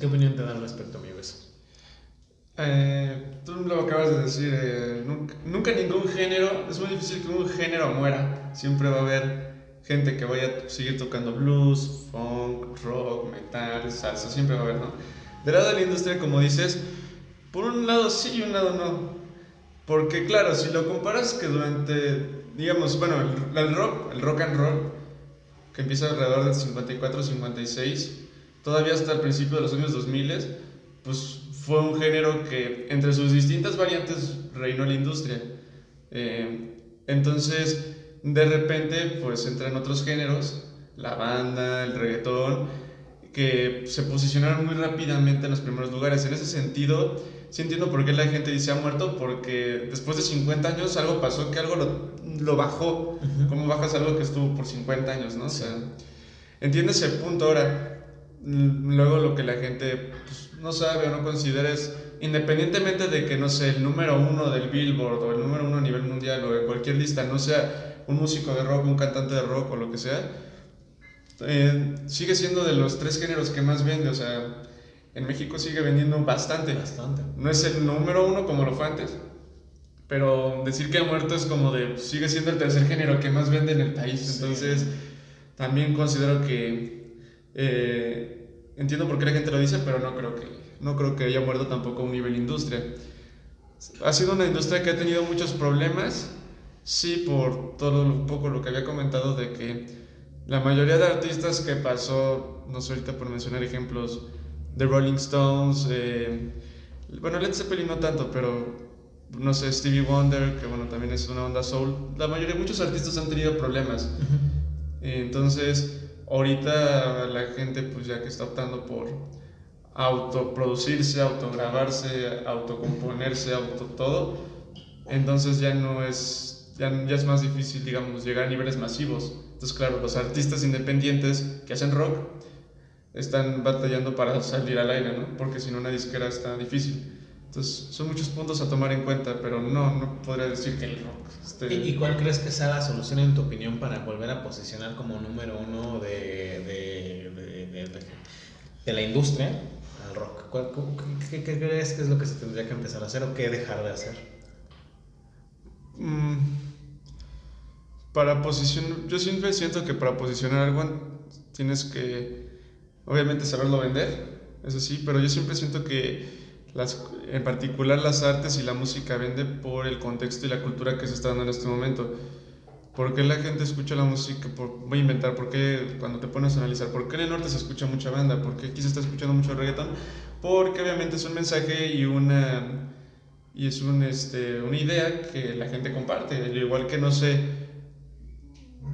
¿Qué, opinión te da al respecto, amigo? Eso? Eh, tú lo acabas de decir, eh, nunca, nunca, ningún género, es muy difícil que un género muera, siempre va a haber gente que vaya a seguir tocando blues, funk, rock, metal, salsa, siempre va a haber, ¿no? Del lado de la industria, como dices, Por un lado sí y un lado no. Porque claro, si lo comparas que durante, digamos, bueno, el, el rock, el rock and roll, que empieza alrededor del 54-56, todavía hasta el principio de los años 2000, pues fue un género que entre sus distintas variantes reinó la industria. Eh, entonces, de repente, pues entran otros géneros, la banda, el reggaetón, que se posicionaron muy rápidamente en los primeros lugares. En ese sentido, sí entiendo por qué la gente dice ha muerto, porque después de 50 años algo pasó que algo lo, lo bajó. ¿Cómo bajas algo que estuvo por 50 años, no? O sea, entiende ese punto ahora. Luego lo que la gente pues, no sabe o no considera es, independientemente de que, no sé, el número uno del Billboard o el número uno a nivel mundial o en cualquier lista no sea un músico de rock, un cantante de rock o lo que sea, eh, sigue siendo de los tres géneros que más vende, o sea, en México sigue vendiendo bastante. Bastante. No es el número uno como lo fue antes, pero decir que ha muerto es como de, sigue siendo el tercer género que más vende en el país, entonces también considero que, eh, entiendo por qué la gente lo dice, pero no creo que, no creo que haya muerto tampoco a un nivel industria. Ha sido una industria que ha tenido muchos problemas, sí, por todo un poco lo que había comentado de que la mayoría de artistas que pasó, no sé ahorita por mencionar ejemplos, The Rolling Stones, eh, bueno, Led Zeppelin no tanto, pero no sé, Stevie Wonder, que bueno, también es una onda soul. La mayoría, muchos artistas han tenido problemas. Entonces, ahorita la gente pues ya que está optando por autoproducirse, autograbarse, autocomponerse, auto todo, entonces ya no es, ya, ya es más difícil, digamos, llegar a niveles masivos. Entonces, claro, los artistas independientes que hacen rock están batallando para (laughs) salir al aire, ¿no? Porque si no, una disquera está difícil. Entonces, son muchos puntos a tomar en cuenta, pero no, no podría decir que el rock. Esté... ¿Y, cuál crees que sea la solución, en tu opinión, para volver a posicionar como número uno de, de, de, de la industria al rock? ¿Cuál, qué, qué, crees que es lo que se tendría que empezar a hacer o qué dejar de hacer? Mm, para posicionar, yo siempre siento que para posicionar algo tienes que, obviamente, saberlo vender, eso sí, pero yo siempre siento que las, en particular las artes y la música vende por el contexto y la cultura que se está dando en este momento. ¿Por qué la gente escucha la música? Voy a inventar, ¿por qué cuando te pones a analizar? ¿Por qué en el norte se escucha mucha banda? ¿Por qué aquí se está escuchando mucho reggaetón? Porque obviamente es un mensaje y una, y es un, este, una idea que la gente comparte. Igual que no sé,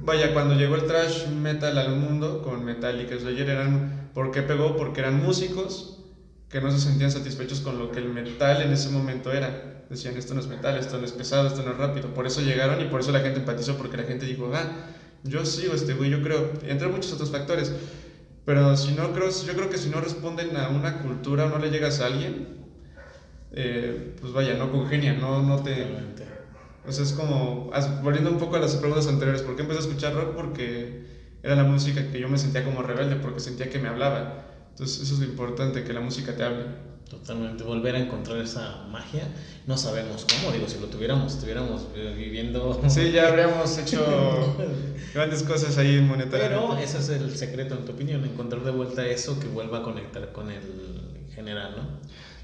vaya, cuando llegó el trash metal al mundo con Metallica, Slayer, eran, ¿por qué pegó? Porque eran músicos que no se sentían satisfechos con lo que el metal en ese momento era. Decían, esto no es metal, esto no es pesado, esto no es rápido. Por eso llegaron y por eso la gente empatizó, porque la gente dijo, ah, yo sigo este güey, yo creo, entre muchos otros factores. Pero si no creo, yo creo que si no responden a una cultura o no le llegas a alguien, eh, pues vaya, no congenia, no, no te... O sea, es como, volviendo un poco a las preguntas anteriores, ¿por qué empecé a escuchar rock? Porque era la música que yo me sentía como rebelde, porque sentía que me hablaba. Entonces eso es lo importante, que la música te hable. Totalmente, volver a encontrar esa magia. No sabemos cómo, digo, si lo tuviéramos, estuviéramos eh, viviendo... Sí, ya (laughs) habríamos hecho grandes cosas ahí monetariamente. Pero ese es el secreto, en tu opinión, encontrar de vuelta eso que vuelva a conectar con el general, ¿no?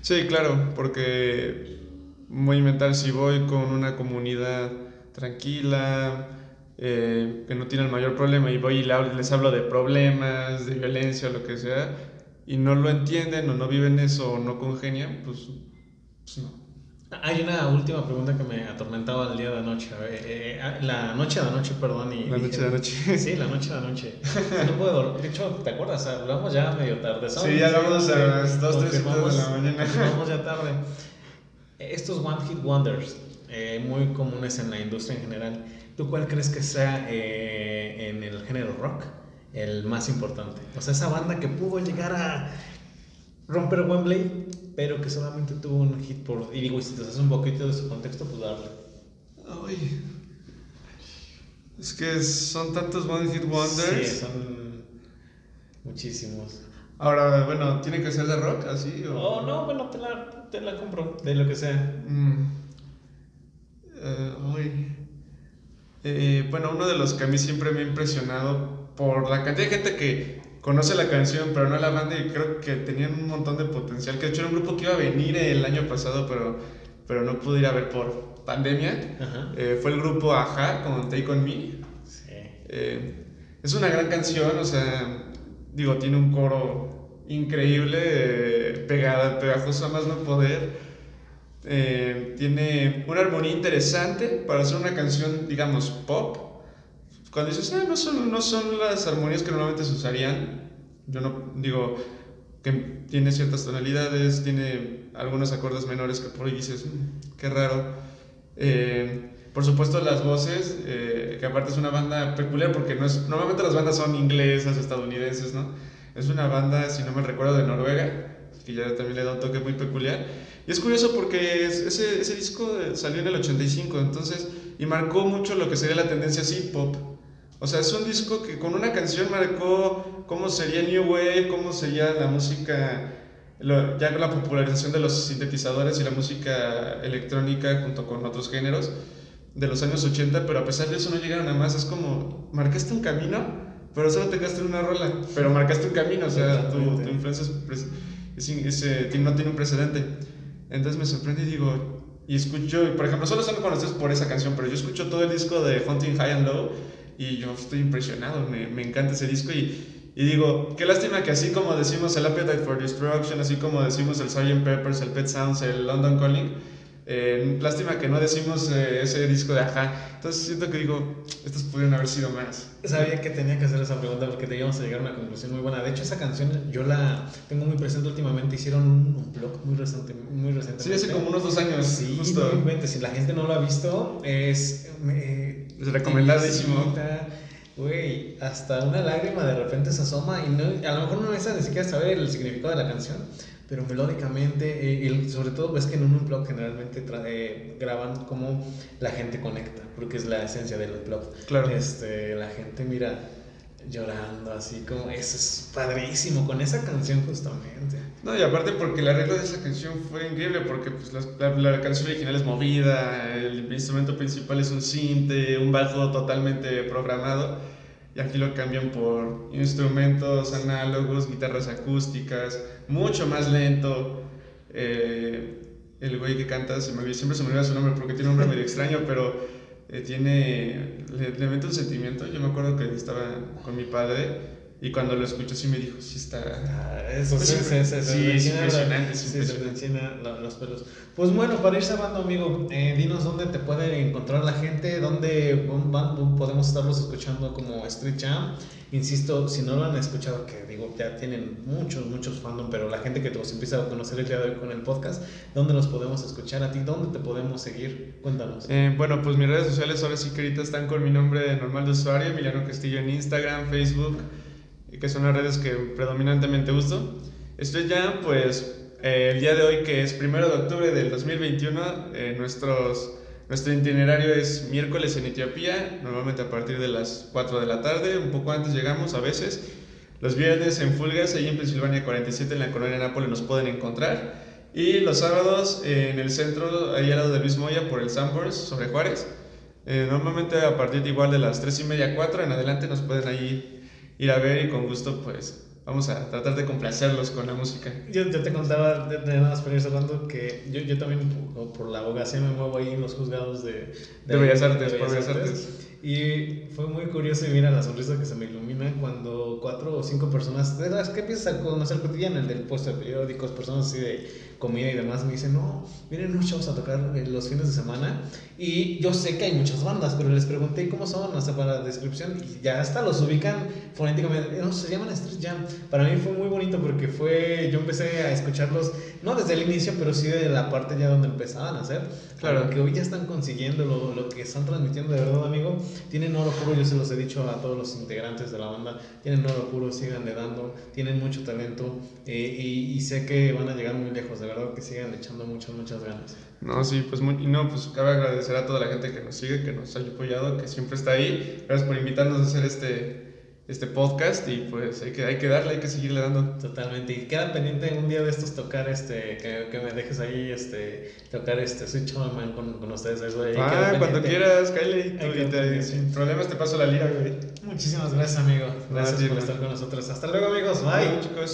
Sí, claro, porque voy a inventar si voy con una comunidad tranquila, eh, que no tiene el mayor problema y voy y les hablo de problemas, de violencia lo que sea, y no lo entienden o no viven eso o no congenian, pues, pues no. Hay una última pregunta que me atormentaba el día de anoche. Eh, eh, ah, la noche de anoche, perdón. Y, la noche de anoche. (laughs) Sí, la noche de anoche. (laughs) No puedo dormir. De hecho, ¿te acuerdas? Hablamos ya medio tarde. Sí, ya hablamos a las 2, 3 de la mañana. Vamos ya tarde. Estos One Hit Wonders, eh, muy comunes en la industria en general, ¿tú cuál crees que sea en el género rock? el más importante. O sea, esa banda que pudo llegar a romper Wembley, pero que solamente tuvo un hit por... Y digo, si te haces un poquito de su contexto, pues darle. Ay. Es que son tantos One Hit Wonders. Sí, son muchísimos. Ahora, bueno, ¿tiene que ser de rock así? O oh, no, bueno, te la, te la compro, de lo que sea. Mm. Eh, eh, bueno, uno de los que a mí siempre me ha impresionado por la cantidad de gente que conoce la canción, pero no la banda, y creo que tenían un montón de potencial. Que de hecho era un grupo que iba a venir el año pasado, pero, pero no pude ir a ver por pandemia. Eh, fue el grupo Aja con Take On Me. Sí. Eh, es una gran canción, o sea, digo, tiene un coro increíble, eh, pegada, pegajoso a más no poder. tiene una armonía interesante para hacer una canción, digamos, pop cuando dices, ah, no, son, no son las armonías que normalmente se usarían, yo no digo que tiene ciertas tonalidades, tiene algunos acordes menores que por ahí dices, mm, qué raro. Eh, por supuesto las voces, eh, que aparte es una banda peculiar porque no es, normalmente las bandas son inglesas, estadounidenses, ¿no? Es una banda, si no me recuerdo, de Noruega, que ya también le da un toque muy peculiar. Y es curioso porque ese, ese disco salió en el 85, entonces, y marcó mucho lo que sería la tendencia así pop. O sea, es un disco que con una canción marcó cómo sería New Wave, cómo sería la música, ya con la popularización de los sintetizadores y la música electrónica junto con otros géneros de los años 80, pero a pesar de eso no llegaron a más. Es como, marcaste un camino, pero solo te quedaste una rola, pero marcaste un camino, o sea, tu, influencia es, eh, no tiene un precedente. Entonces me sorprende y digo, y escucho, por ejemplo, solo solo conoces por esa canción, pero yo escucho todo el disco de Hunting High and Low y yo estoy impresionado, me, me encanta ese disco y, y, digo, qué lástima que así como decimos el Appetite for Destruction, así como decimos el Sgt. Peppers, el Pet Sounds, el London Calling, eh, lástima que no decimos eh, ese disco de Aja. Entonces siento que digo, estos pudieron haber sido más. Sabía que tenía que hacer esa pregunta porque te íbamos a llegar a una conclusión muy buena. De hecho, esa canción yo la tengo muy presente últimamente. Hicieron un, blog muy reciente, muy reciente. Sí, hace como unos dos años. Sí, justo. Si la gente no lo ha visto, es es recomendadísimo. Güey, hasta una lágrima de repente se asoma y no, a lo mejor no necesitas ni siquiera saber el significado de la canción, pero melódicamente, eh, y sobre todo ves que en un blog generalmente eh, graban cómo la gente conecta, porque es la esencia del blog. Claro. Este, la gente mira llorando así como, eso es padrísimo con esa canción justamente. No, y aparte porque la regla de esa canción fue increíble, porque pues, la, la, canción original es movida, el instrumento principal es un cinte, un bajo totalmente programado, y aquí lo cambian por instrumentos análogos, guitarras acústicas, mucho más lento. Eh, el güey que canta, siempre se me olvida su nombre porque tiene un nombre medio extraño, pero eh, tiene, le, le mete un sentimiento. Yo me acuerdo que estaba con mi padre y cuando lo escucho sí me dijo, sí está... Ah, eso pues sí, sí, sí, sí, es impresionante. Sí, los pelos. Pues bueno, para ir cerrando, amigo, eh, dinos dónde te puede encontrar la gente, dónde podemos estarlos escuchando como Street Jam. Insisto, si no lo han escuchado, que digo, ya tienen muchos, muchos fandom, pero la gente que los empieza a conocer el día de hoy con el podcast, ¿dónde los podemos escuchar a ti? ¿Dónde te podemos seguir? Cuéntanos. Eh, bueno, pues mis redes sociales ahora sí que ahorita están con mi nombre normal de usuario, Emiliano Castillo en Instagram, Facebook que son las redes que predominantemente uso. Estoy ya, pues, eh, el día de hoy, que es primero de octubre del 2021, eh, nuestros, nuestro itinerario es miércoles en Etiopía, normalmente a partir de las 4 de la tarde, un poco antes llegamos a veces. Los viernes en Fulgas, ahí en Pensilvania 47, en la colonia Nápoles, nos pueden encontrar. Y los sábados en el centro, ahí al lado de Luis Moya, por el Sambors, sobre Juárez. Eh, normalmente a partir de igual de las 3 y media, 4 en adelante nos pueden ahí ir a ver y con gusto pues vamos a tratar de complacerlos con la música. Yo, yo te contaba de, de nada más hablando que yo, yo también por, la abogacía me muevo ahí en los juzgados de, de, Bellas Artes, por Bellas Artes. Y fue muy curioso y mira la sonrisa que se me ilumina cuando cuatro o cinco personas, de las que empiezas a conocer cotidiano, el del puesto de periódicos, personas así de comida y demás, me dicen, no, vienen unos chavos a tocar los fines de semana. Y yo sé que hay muchas bandas, pero les pregunté cómo son, hasta para la descripción, y ya hasta los ubican fonéticamente. No, se llaman Street Jam. Para mí fue muy bonito porque fue, yo empecé a escucharlos, no desde el inicio, pero sí de la parte ya donde empezaban a hacer. Claro. Que hoy ya están consiguiendo lo, lo que están transmitiendo, de verdad, amigo tienen oro puro, yo se los he dicho a todos los integrantes de la banda, tienen oro puro, siganle dando, tienen mucho talento eh, y, sé que van a llegar muy lejos, de verdad que sigan echando muchas, muchas ganas. No, sí, pues muy, no, pues cabe agradecer a toda la gente que nos sigue, que nos ha apoyado, que siempre está ahí. Gracias por invitarnos a hacer este, este podcast y pues hay que, hay que darle, hay que seguirle dando. Totalmente. Y queda pendiente un día de estos tocar este, que, que me dejes ahí, este, tocar este Sweet Child Man con, con ustedes, eso. ahí Ah, cuando quieras, Kylie. Y te- sin problemas te paso la lira, güey. Muchísimas gracias, amigo. Gracias por estar con nosotros. Hasta luego, amigos. Bye, Bye. chicos.